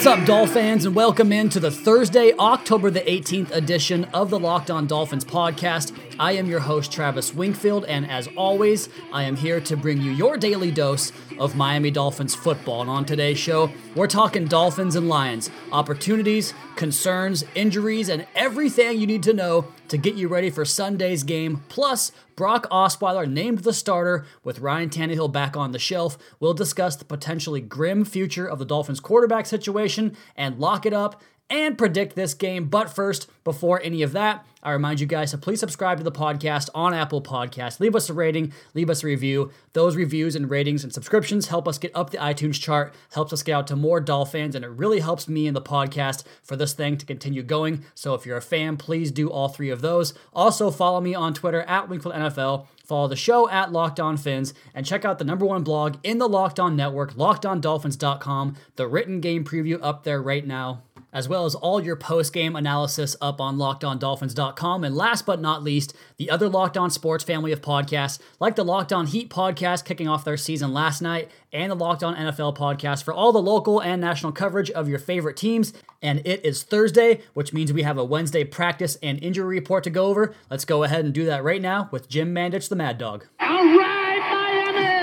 What's up, Dolphins, and welcome in to the Thursday, October the 18th edition of the Locked On Dolphins podcast. I am your host, Travis Wingfield, and as always, I am here to bring you your daily dose of Miami Dolphins football. And on today's show, we're talking Dolphins and Lions, opportunities, concerns, injuries, and everything you need to know to get you ready for Sunday's game. Plus, Brock Osweiler named the starter with Ryan Tannehill back on the shelf. We'll discuss the potentially grim future of the Dolphins quarterback situation and lock it up and predict this game. But first, before any of that, I remind you guys to please subscribe to the podcast on Apple Podcasts. Leave us a rating, leave us a review. Those reviews and ratings and subscriptions help us get up the iTunes chart, helps us get out to more Dolphins, and it really helps me and the podcast for this thing to continue going. So if you're a fan, please do all three of those. Also, follow me on Twitter at Wingfield NFL. Follow the show at Locked On Fins and check out the number one blog in the Locked On Network, lockedondolphins.com. The written game preview up there right now as well as all your post game analysis up on lockedondolphins.com. And last but not least, the other Locked On Sports family of podcasts, like the Locked On Heat podcast kicking off their season last night, and the Locked On NFL podcast for all the local and national coverage of your favorite teams. And it is Thursday, which means we have a Wednesday practice and injury report to go over. Let's go ahead and do that right now with Jim Mandich, the Mad Dog. All right!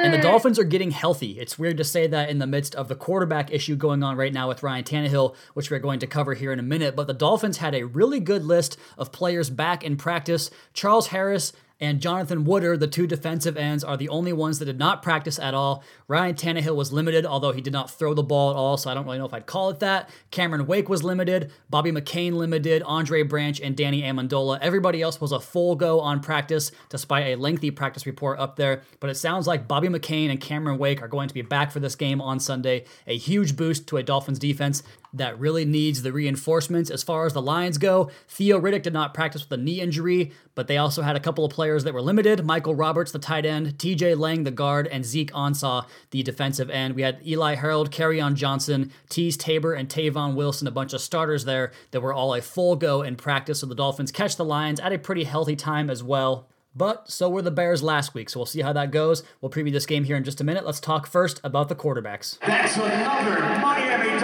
And the Dolphins are getting healthy. It's weird to say that in the midst of the quarterback issue going on right now with Ryan Tannehill, which we're going to cover here in a minute. But the Dolphins had a really good list of players back in practice. Charles Harris and Jonathan Woodard, the two defensive ends, are the only ones that did not practice at all. Ryan Tannehill was limited, although he did not throw the ball at all, so I don't really know if I'd call it that. Cameron Wake was limited, Bobby McCain limited, Andre Branch, and Danny Amendola. Everybody else was a full go on practice, despite a lengthy practice report up there. But it sounds like Bobby McCain and Cameron Wake are going to be back for this game on Sunday. A huge boost to a Dolphins defense that really needs the reinforcements as far as the Lions go. Theo Riddick did not practice with a knee injury, but they also had a couple of players that were limited. Michael Roberts, the tight end, TJ Lang, the guard, and Zeke Ansah, the defensive end. We had Eli Harold, on Johnson, Teez Tabor, and Tavon Wilson, a bunch of starters there that were all a full go in practice. So the Dolphins catch the Lions at a pretty healthy time as well. But so were the Bears last week, so we'll see how that goes. We'll preview this game here in just a minute. Let's talk first about the quarterbacks. That's another Miami.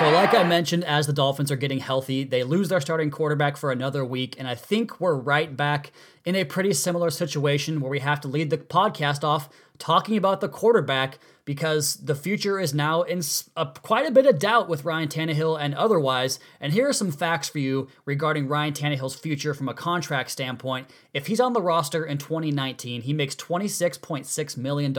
So, like I mentioned, as the Dolphins are getting healthy, they lose their starting quarterback for another week, and I think we're right back in a pretty similar situation where we have to lead the podcast off talking about the quarterback because the future is now in a, quite a bit of doubt with Ryan Tannehill and otherwise. And here are some facts for you regarding Ryan Tannehill's future from a contract standpoint. If he's on the roster in 2019, he makes $26.6 million.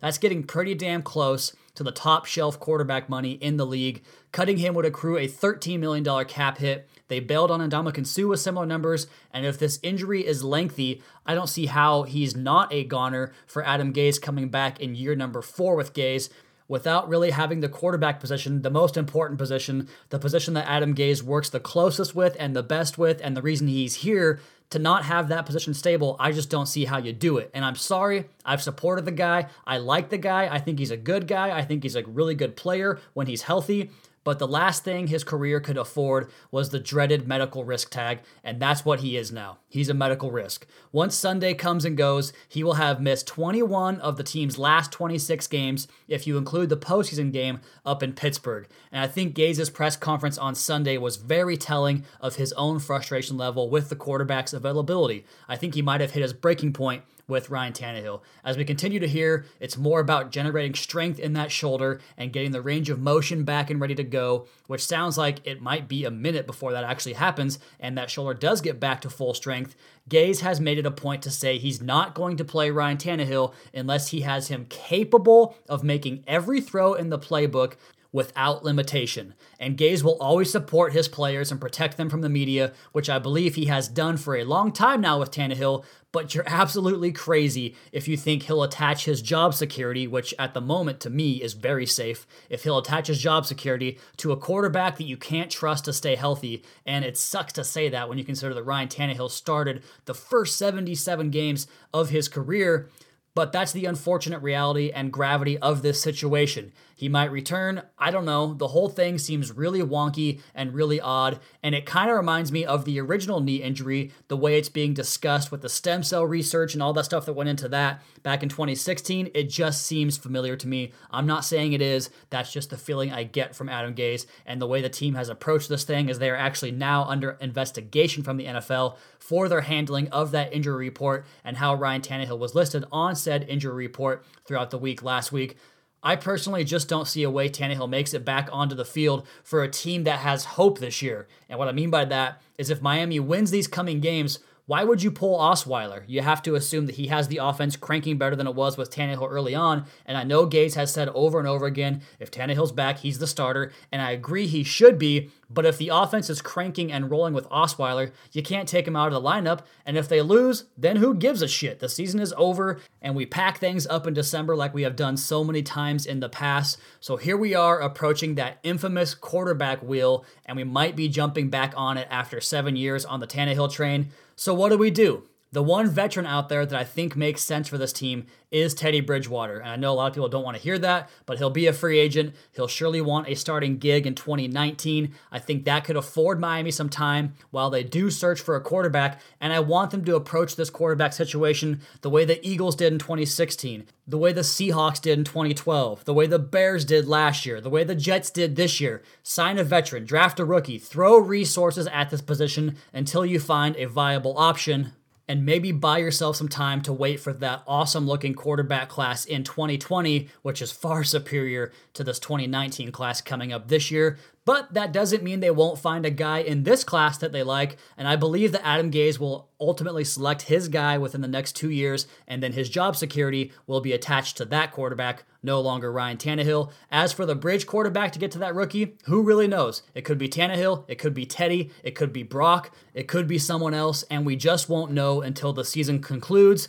That's getting pretty damn close to the top shelf quarterback money in the league. Cutting him would accrue a $13 million cap hit. They bailed on Ndamukong Suh with similar numbers, and if this injury is lengthy, I don't see how he's not a goner for Adam Gase coming back in year number four with Gase without really having the quarterback position, the most important position, the position that Adam Gase works the closest with and the best with, and the reason he's here to not have that position stable, I just don't see how you do it. And I'm sorry, I've supported the guy. I like the guy. I think he's a good guy. I think he's a really good player when he's healthy. But the last thing his career could afford was the dreaded medical risk tag, and that's what he is now. He's a medical risk. Once Sunday comes and goes, he will have missed 21 of the team's last 26 games if you include the postseason game up in Pittsburgh. And I think Gase's press conference on Sunday was very telling of his own frustration level with the quarterback's availability. I think he might have hit his breaking point with Ryan Tannehill. As we continue to hear, it's more about generating strength in that shoulder and getting the range of motion back and ready to go, which sounds like it might be a minute before that actually happens and that shoulder does get back to full strength. Gase has made it a point to say he's not going to play Ryan Tannehill unless he has him capable of making every throw in the playbook without limitation. And Gase will always support his players and protect them from the media, which I believe he has done for a long time now with Tannehill, but you're absolutely crazy if you think he'll attach his job security, which at the moment to me is very safe, if he'll attach his job security to a quarterback that you can't trust to stay healthy. And it sucks to say that when you consider that Ryan Tannehill started the first 77 games of his career. But that's the unfortunate reality and gravity of this situation. He might return. I don't know. The whole thing seems really wonky and really odd, and it kind of reminds me of the original knee injury, the way it's being discussed with the stem cell research and all that stuff that went into that back in 2016. It just seems familiar to me. I'm not saying it is. That's just the feeling I get from Adam Gase and the way the team has approached this thing is they are actually now under investigation from the NFL for their handling of that injury report and how Ryan Tannehill was listed on said injury report throughout the week last week. I personally just don't see a way Tannehill makes it back onto the field for a team that has hope this year. And what I mean by that is if Miami wins these coming games, why would you pull Osweiler? You have to assume that he has the offense cranking better than it was with Tannehill early on. And I know Gase has said over and over again if Tannehill's back, he's the starter. And I agree he should be. But if the offense is cranking and rolling with Osweiler, you can't take him out of the lineup. And if they lose, then who gives a shit? The season is over, and we pack things up in December like we have done so many times in the past. So here we are approaching that infamous quarterback wheel, and we might be jumping back on it after seven years on the Tannehill train. So what do we do? The one veteran out there that I think makes sense for this team is Teddy Bridgewater. And I know a lot of people don't want to hear that, but he'll be a free agent. He'll surely want a starting gig in 2019. I think that could afford Miami some time while they do search for a quarterback. And I want them to approach this quarterback situation the way the Eagles did in 2016, the way the Seahawks did in 2012, the way the Bears did last year, the way the Jets did this year. Sign a veteran, draft a rookie, throw resources at this position until you find a viable option and maybe buy yourself some time to wait for that awesome looking quarterback class in 2020, which is far superior to this 2019 class coming up this year. But that doesn't mean they won't find a guy in this class that they like, and I believe that Adam Gase will ultimately select his guy within the next two years, and then his job security will be attached to that quarterback, no longer Ryan Tannehill. As for the bridge quarterback to get to that rookie, who really knows? It could be Tannehill, it could be Teddy, it could be Brock, it could be someone else, and we just won't know until the season concludes.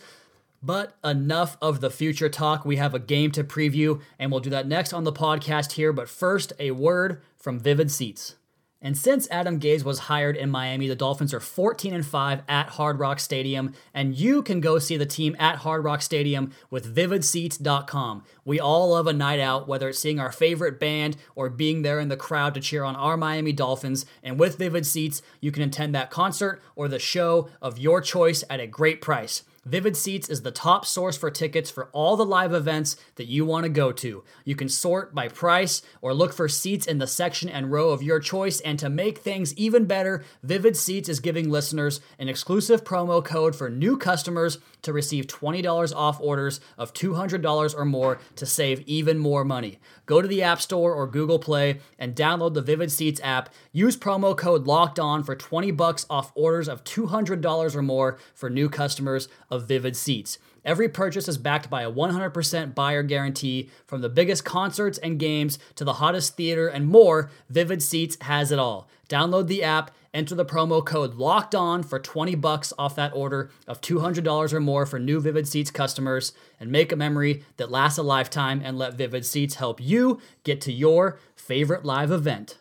But enough of the future talk. We have a game to preview, and we'll do that next on the podcast here. But first, a word from Vivid Seats. And since Adam Gase was hired in Miami, the Dolphins are 14 and 5 at Hard Rock Stadium, and you can go see the team at Hard Rock Stadium with vividseats.com. We all love a night out, whether it's seeing our favorite band or being there in the crowd to cheer on our Miami Dolphins. And with Vivid Seats, you can attend that concert or the show of your choice at a great price. Vivid Seats is the top source for tickets for all the live events that you want to go to. You can sort by price or look for seats in the section and row of your choice. And to make things even better, Vivid Seats is giving listeners an exclusive promo code for new customers to receive $20 off orders of $200 or more to save even more money. Go to the App Store or Google Play and download the Vivid Seats app. Use promo code Locked On for 20 bucks off orders of $200 or more for new customers of Vivid Seats. Every purchase is backed by a 100% buyer guarantee. From the biggest concerts and games to the hottest theater and more, Vivid Seats has it all. Download the app, enter the promo code LOCKED ON for 20 bucks off that order of $200 or more for new Vivid Seats customers and make a memory that lasts a lifetime and let Vivid Seats help you get to your favorite live event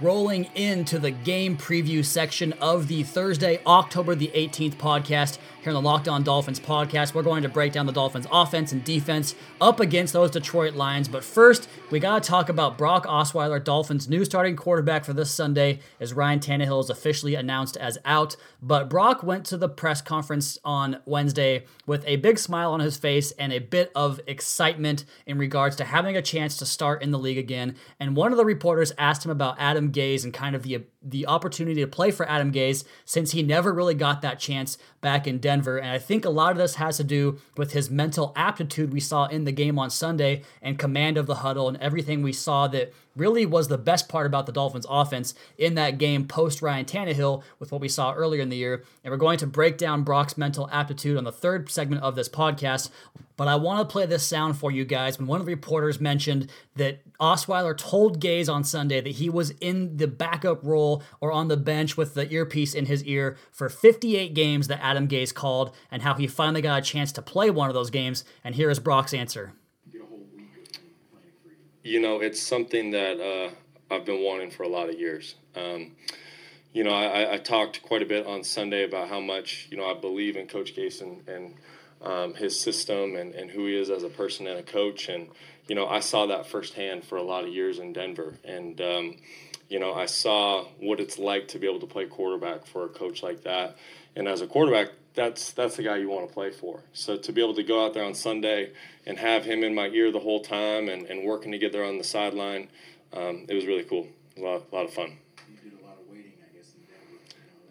rolling into the game preview section of the Thursday, October the 18th podcast here on the Locked On Dolphins podcast. We're going to break down the Dolphins' offense and defense up against those Detroit Lions. But first, we got to talk about Brock Osweiler, Dolphins' new starting quarterback for this Sunday, as Ryan Tannehill is officially announced as out. But Brock went to the press conference on Wednesday with a big smile on his face and a bit of excitement in regards to having a chance to start in the league again. And one of the reporters asked him about Adam Gase and kind of the the opportunity to play for Adam Gase since he never really got that chance back in Denver. And I think a lot of this has to do with his mental aptitude we saw in the game on Sunday and command of the huddle and everything we saw that really was the best part about the Dolphins offense in that game post Ryan Tannehill with what we saw earlier in the year. And we're going to break down Brock's mental aptitude on the third segment of this podcast. But I want to play this sound for you guys when one of the reporters mentioned that Osweiler told Gase on Sunday that he was in the backup role or on the bench with the earpiece in his ear for 58 games that Adam Gase called and how he finally got a chance to play one of those games. And here is Brock's answer. You know, it's something that uh, I've been wanting for a lot of years. Um, you know, I, I, talked quite a bit on Sunday about how much, you know, I believe in Coach Gase and, and um, his system and, and who he is as a person and a coach. And, you know, I saw that firsthand for a lot of years in Denver. And, um, you know, I saw what it's like to be able to play quarterback for a coach like that. And as a quarterback, that's that's the guy you want to play for. So to be able to go out there on Sunday and have him in my ear the whole time and, and working to get there on the sideline, um, it was really cool. a lot, a lot of fun. You did a lot of waiting, I guess.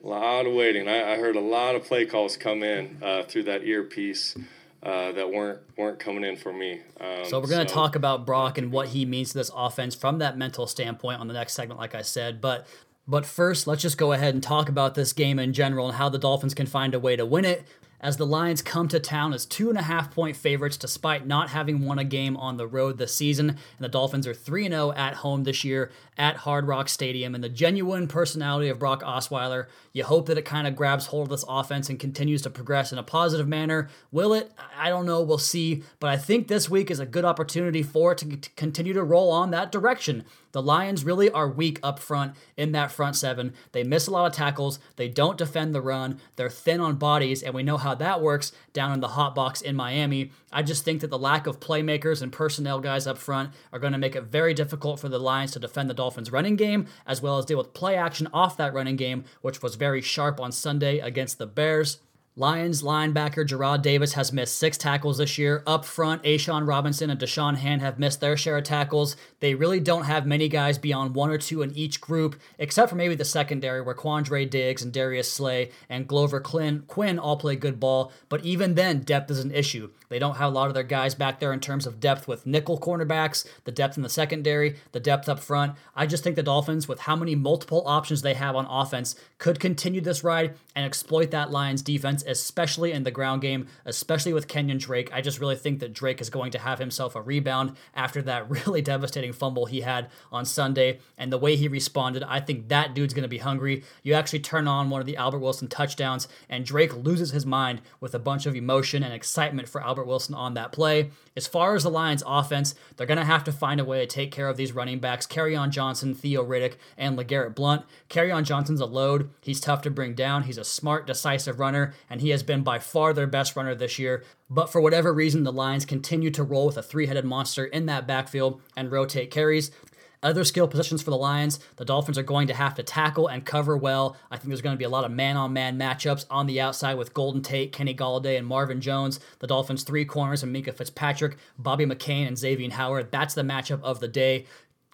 A lot of waiting. I, I heard a lot of play calls come in uh, through that earpiece. Uh, that weren't weren't coming in for me. Um, so we're going to so. talk about Brock and what he means to this offense from that mental standpoint on the next segment, like I said. But but first, let's just go ahead and talk about this game in general and how the Dolphins can find a way to win it as the Lions come to town as two and a half point favorites despite not having won a game on the road this season. And the Dolphins are 3 0 at home this year at Hard Rock Stadium. And the genuine personality of Brock Osweiler, you hope that it kind of grabs hold of this offense and continues to progress in a positive manner. Will it? I don't know. We'll see. But I think this week is a good opportunity for it to continue to roll on that direction. The Lions really are weak up front in that front seven. They miss a lot of tackles. They don't defend the run. They're thin on bodies, and we know how that works down in the hot box in Miami. I just think that the lack of playmakers and personnel guys up front are going to make it very difficult for the Lions to defend the Dolphins' running game, as well as deal with play action off that running game, which was very sharp on Sunday against the Bears. Lions linebacker Jarrad Davis has missed six tackles this year. Up front, A'Shawn Robinson and Da'Shawn Hand have missed their share of tackles. They really don't have many guys beyond one or two in each group, except for maybe the secondary, where Quandre Diggs and Darius Slay and Glover Quin all play good ball. But even then, depth is an issue. They don't have a lot of their guys back there in terms of depth with nickel cornerbacks, the depth in the secondary, the depth up front. I just think the Dolphins, with how many multiple options they have on offense, could continue this ride and exploit that Lions defense, especially in the ground game, especially with Kenyan Drake. I just really think that Drake is going to have himself a rebound after that really devastating fumble he had on Sunday. And the way he responded, I think that dude's going to be hungry. You actually turn on one of the Albert Wilson touchdowns, and Drake loses his mind with a bunch of emotion and excitement for Albert Wilson on that play. As far as the Lions' offense, they're going to have to find a way to take care of these running backs Kerryon Johnson, Theo Riddick, and LeGarrette Blunt. Kerryon Johnson's a load. He's tough to bring down. He's a smart, decisive runner, and he has been by far their best runner this year. But for whatever reason, the Lions continue to roll with a three headed monster in that backfield and rotate carries. Other skill positions for the Lions, the Dolphins are going to have to tackle and cover well. I think there's going to be a lot of man on man matchups on the outside with Golden Tate, Kenny Golladay, and Marvin Jones. The Dolphins' three corners and Minkah Fitzpatrick, Bobby McCain, and Xavier Howard. That's the matchup of the day.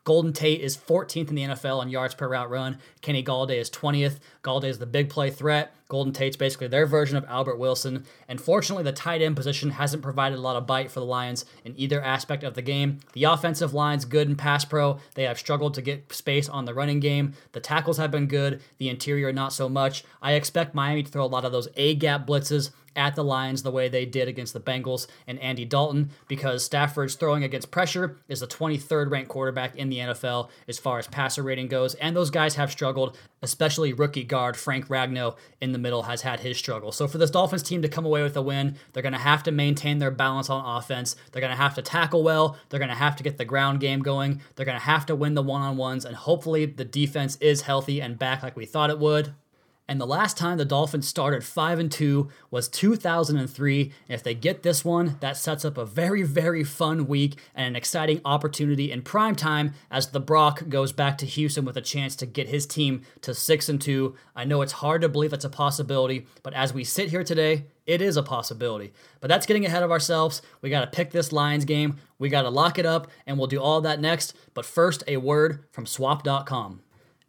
Golden Tate is 14th in the NFL in yards per route run. Kenny Golladay is 20th. Golladay is the big play threat. Golden Tate's basically their version of Albert Wilson. And fortunately, the tight end position hasn't provided a lot of bite for the Lions in either aspect of the game. The offensive line's good in pass pro. They have struggled to get space on the running game. The tackles have been good. The interior, not so much. I expect Miami to throw a lot of those A gap blitzes at the Lions the way they did against the Bengals and Andy Dalton because Stafford's throwing against pressure is the 23rd ranked quarterback in the NFL as far as passer rating goes. And those guys have struggled, especially rookie guard Frank Ragnow in the middle has had his struggle. So for this Dolphins team to come away with a win, they're going to have to maintain their balance on offense. They're going to have to tackle well. They're going to have to get the ground game going. They're going to have to win the one on ones. And hopefully the defense is healthy and back like we thought it would. And the last time the Dolphins started 5 and 2 was 2003. And if they get this one, that sets up a very, very fun week and an exciting opportunity in prime time as the Brock goes back to Houston with a chance to get his team to 6 and 2. I know it's hard to believe that's a possibility, but as we sit here today, it is a possibility. But that's getting ahead of ourselves. We got to pick this Lions game. We got to lock it up, and we'll do all that next. But first, a word from swap.com.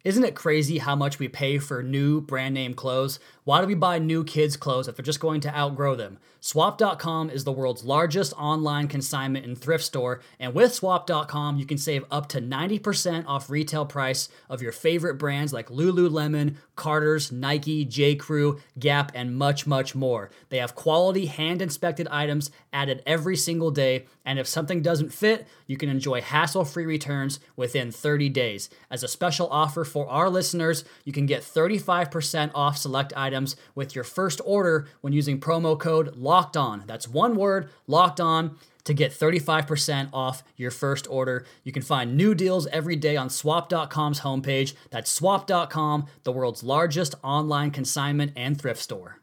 Isn't it crazy how much we pay for new brand name clothes? Why do we buy new kids' clothes if they're just going to outgrow them? Swap.com is the world's largest online consignment and thrift store, and with Swap.com, you can save up to 90% off retail price of your favorite brands like Lululemon, Carter's, Nike, J. Crew, Gap, and much, much more. They have quality, hand inspected items added every single day, and if something doesn't fit, you can enjoy hassle free returns within 30 days. As a special offer for our listeners, you can get 35% off select items with your first order when using promo code LOCKED ON. That's one word, LOCKED ON to get 35% off your first order. You can find new deals every day on swap.com's homepage. That's swap.com, the world's largest online consignment and thrift store.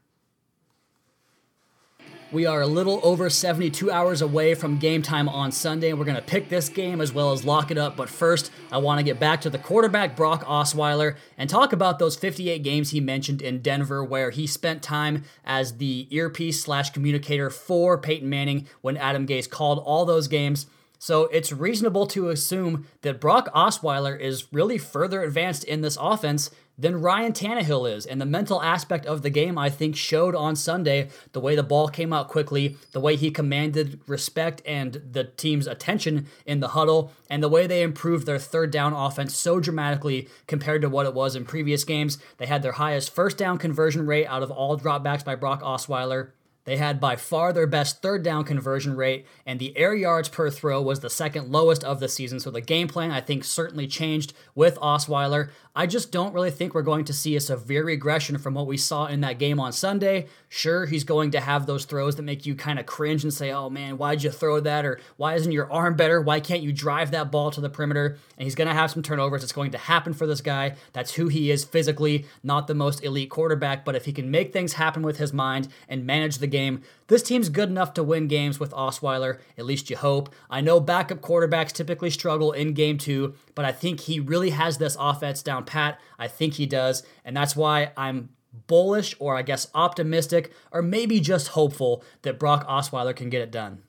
We are a little over 72 hours away from game time on Sunday. We're going to pick this game as well as lock it up. But first, I want to get back to the quarterback, Brock Osweiler, and talk about those 58 games he mentioned in Denver, where he spent time as the earpiece slash communicator for Peyton Manning when Adam Gase called all those games. So it's reasonable to assume that Brock Osweiler is really further advanced in this offense than Ryan Tannehill is. And the mental aspect of the game, I think, showed on Sunday the way the ball came out quickly, the way he commanded respect and the team's attention in the huddle, and the way they improved their third down offense so dramatically compared to what it was in previous games. They had their highest first down conversion rate out of all dropbacks by Brock Osweiler. They had by far their best third down conversion rate, and the air yards per throw was the second lowest of the season. So the game plan, I think, certainly changed with Osweiler. I just don't really think we're going to see a severe regression from what we saw in that game on Sunday. Sure, he's going to have those throws that make you kind of cringe and say, oh man, why'd you throw that? Or why isn't your arm better? Why can't you drive that ball to the perimeter? And he's going to have some turnovers. It's going to happen for this guy. That's who he is physically, not the most elite quarterback. But if he can make things happen with his mind and manage the game, this team's good enough to win games with Osweiler, at least you hope. I know backup quarterbacks typically struggle in game two, but I think he really has this offense down pat. I think he does, and that's why I'm bullish or I guess optimistic or maybe just hopeful that Brock Osweiler can get it done.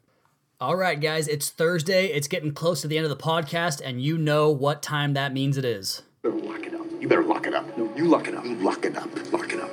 All right, guys, it's Thursday. It's getting close to the end of the podcast, and you know what time that means it is. You better lock it up. You better lock it up. No, you lock it up. You lock it up. Lock it up.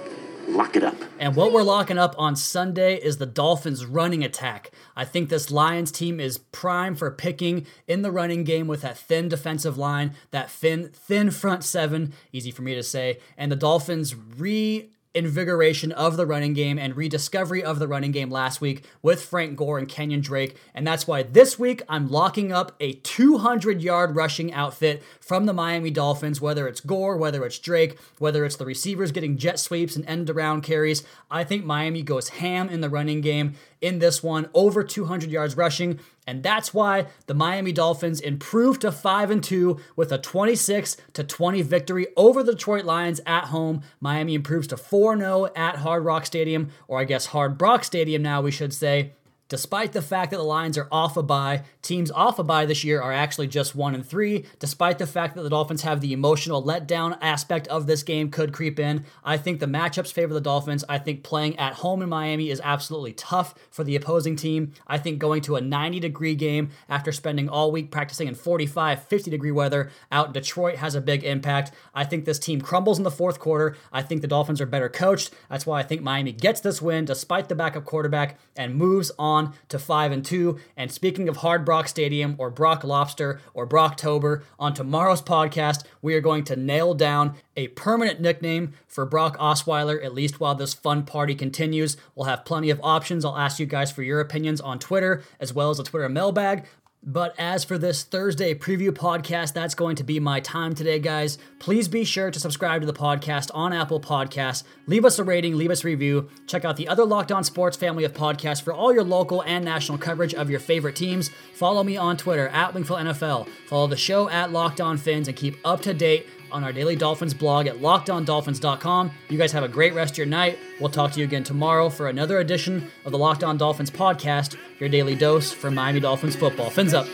Lock it up. And what we're locking up on Sunday is the Dolphins' running attack. I think this Lions team is prime for picking in the running game with that thin defensive line, that thin thin front seven, easy for me to say, and the Dolphins re invigoration of the running game and rediscovery of the running game last week with Frank Gore and Kenyan Drake. And that's why this week I'm locking up a 200 yard rushing outfit from the Miami Dolphins, whether it's Gore, whether it's Drake, whether it's the receivers getting jet sweeps and end around carries. I think Miami goes ham in the running game in this one, over 200 yards rushing. And that's why the Miami Dolphins improved to 5 and 2 with a 26 to 20 victory over the Detroit Lions at home. Miami improves to 4 0 at Hard Rock Stadium, or I guess Hard Brock Stadium now, we should say. Despite the fact that the Lions are off a bye, teams off a bye this year are actually just one and three. Despite the fact that the Dolphins have the emotional letdown aspect of this game could creep in, I think the matchups favor the Dolphins. I think playing at home in Miami is absolutely tough for the opposing team. I think going to a 90 degree game after spending all week practicing in 45, 50 degree weather out in Detroit has a big impact. I think this team crumbles in the fourth quarter. I think the Dolphins are better coached. That's why I think Miami gets this win despite the backup quarterback and moves on on to 5 and 2. And speaking of Hard Brock Stadium or Brock Lobster or Brocktober, on tomorrow's podcast, we are going to nail down a permanent nickname for Brock Osweiler, at least while this fun party continues. We'll have plenty of options. I'll ask you guys for your opinions on Twitter as well as a Twitter mailbag. But as for this Thursday preview podcast, that's going to be my time today, guys. Please be sure to subscribe to the podcast on Apple Podcasts. Leave us a rating, leave us a review. Check out the other Locked On Sports family of podcasts for all your local and national coverage of your favorite teams. Follow me on Twitter at Wingfield NFL. Follow the show at Locked On Fins and keep up to date on our Daily Dolphins blog at lockedondolphins.com. You guys have a great rest of your night. We'll talk to you again tomorrow for another edition of the Locked On Dolphins podcast, your daily dose for Miami Dolphins football. Fins up.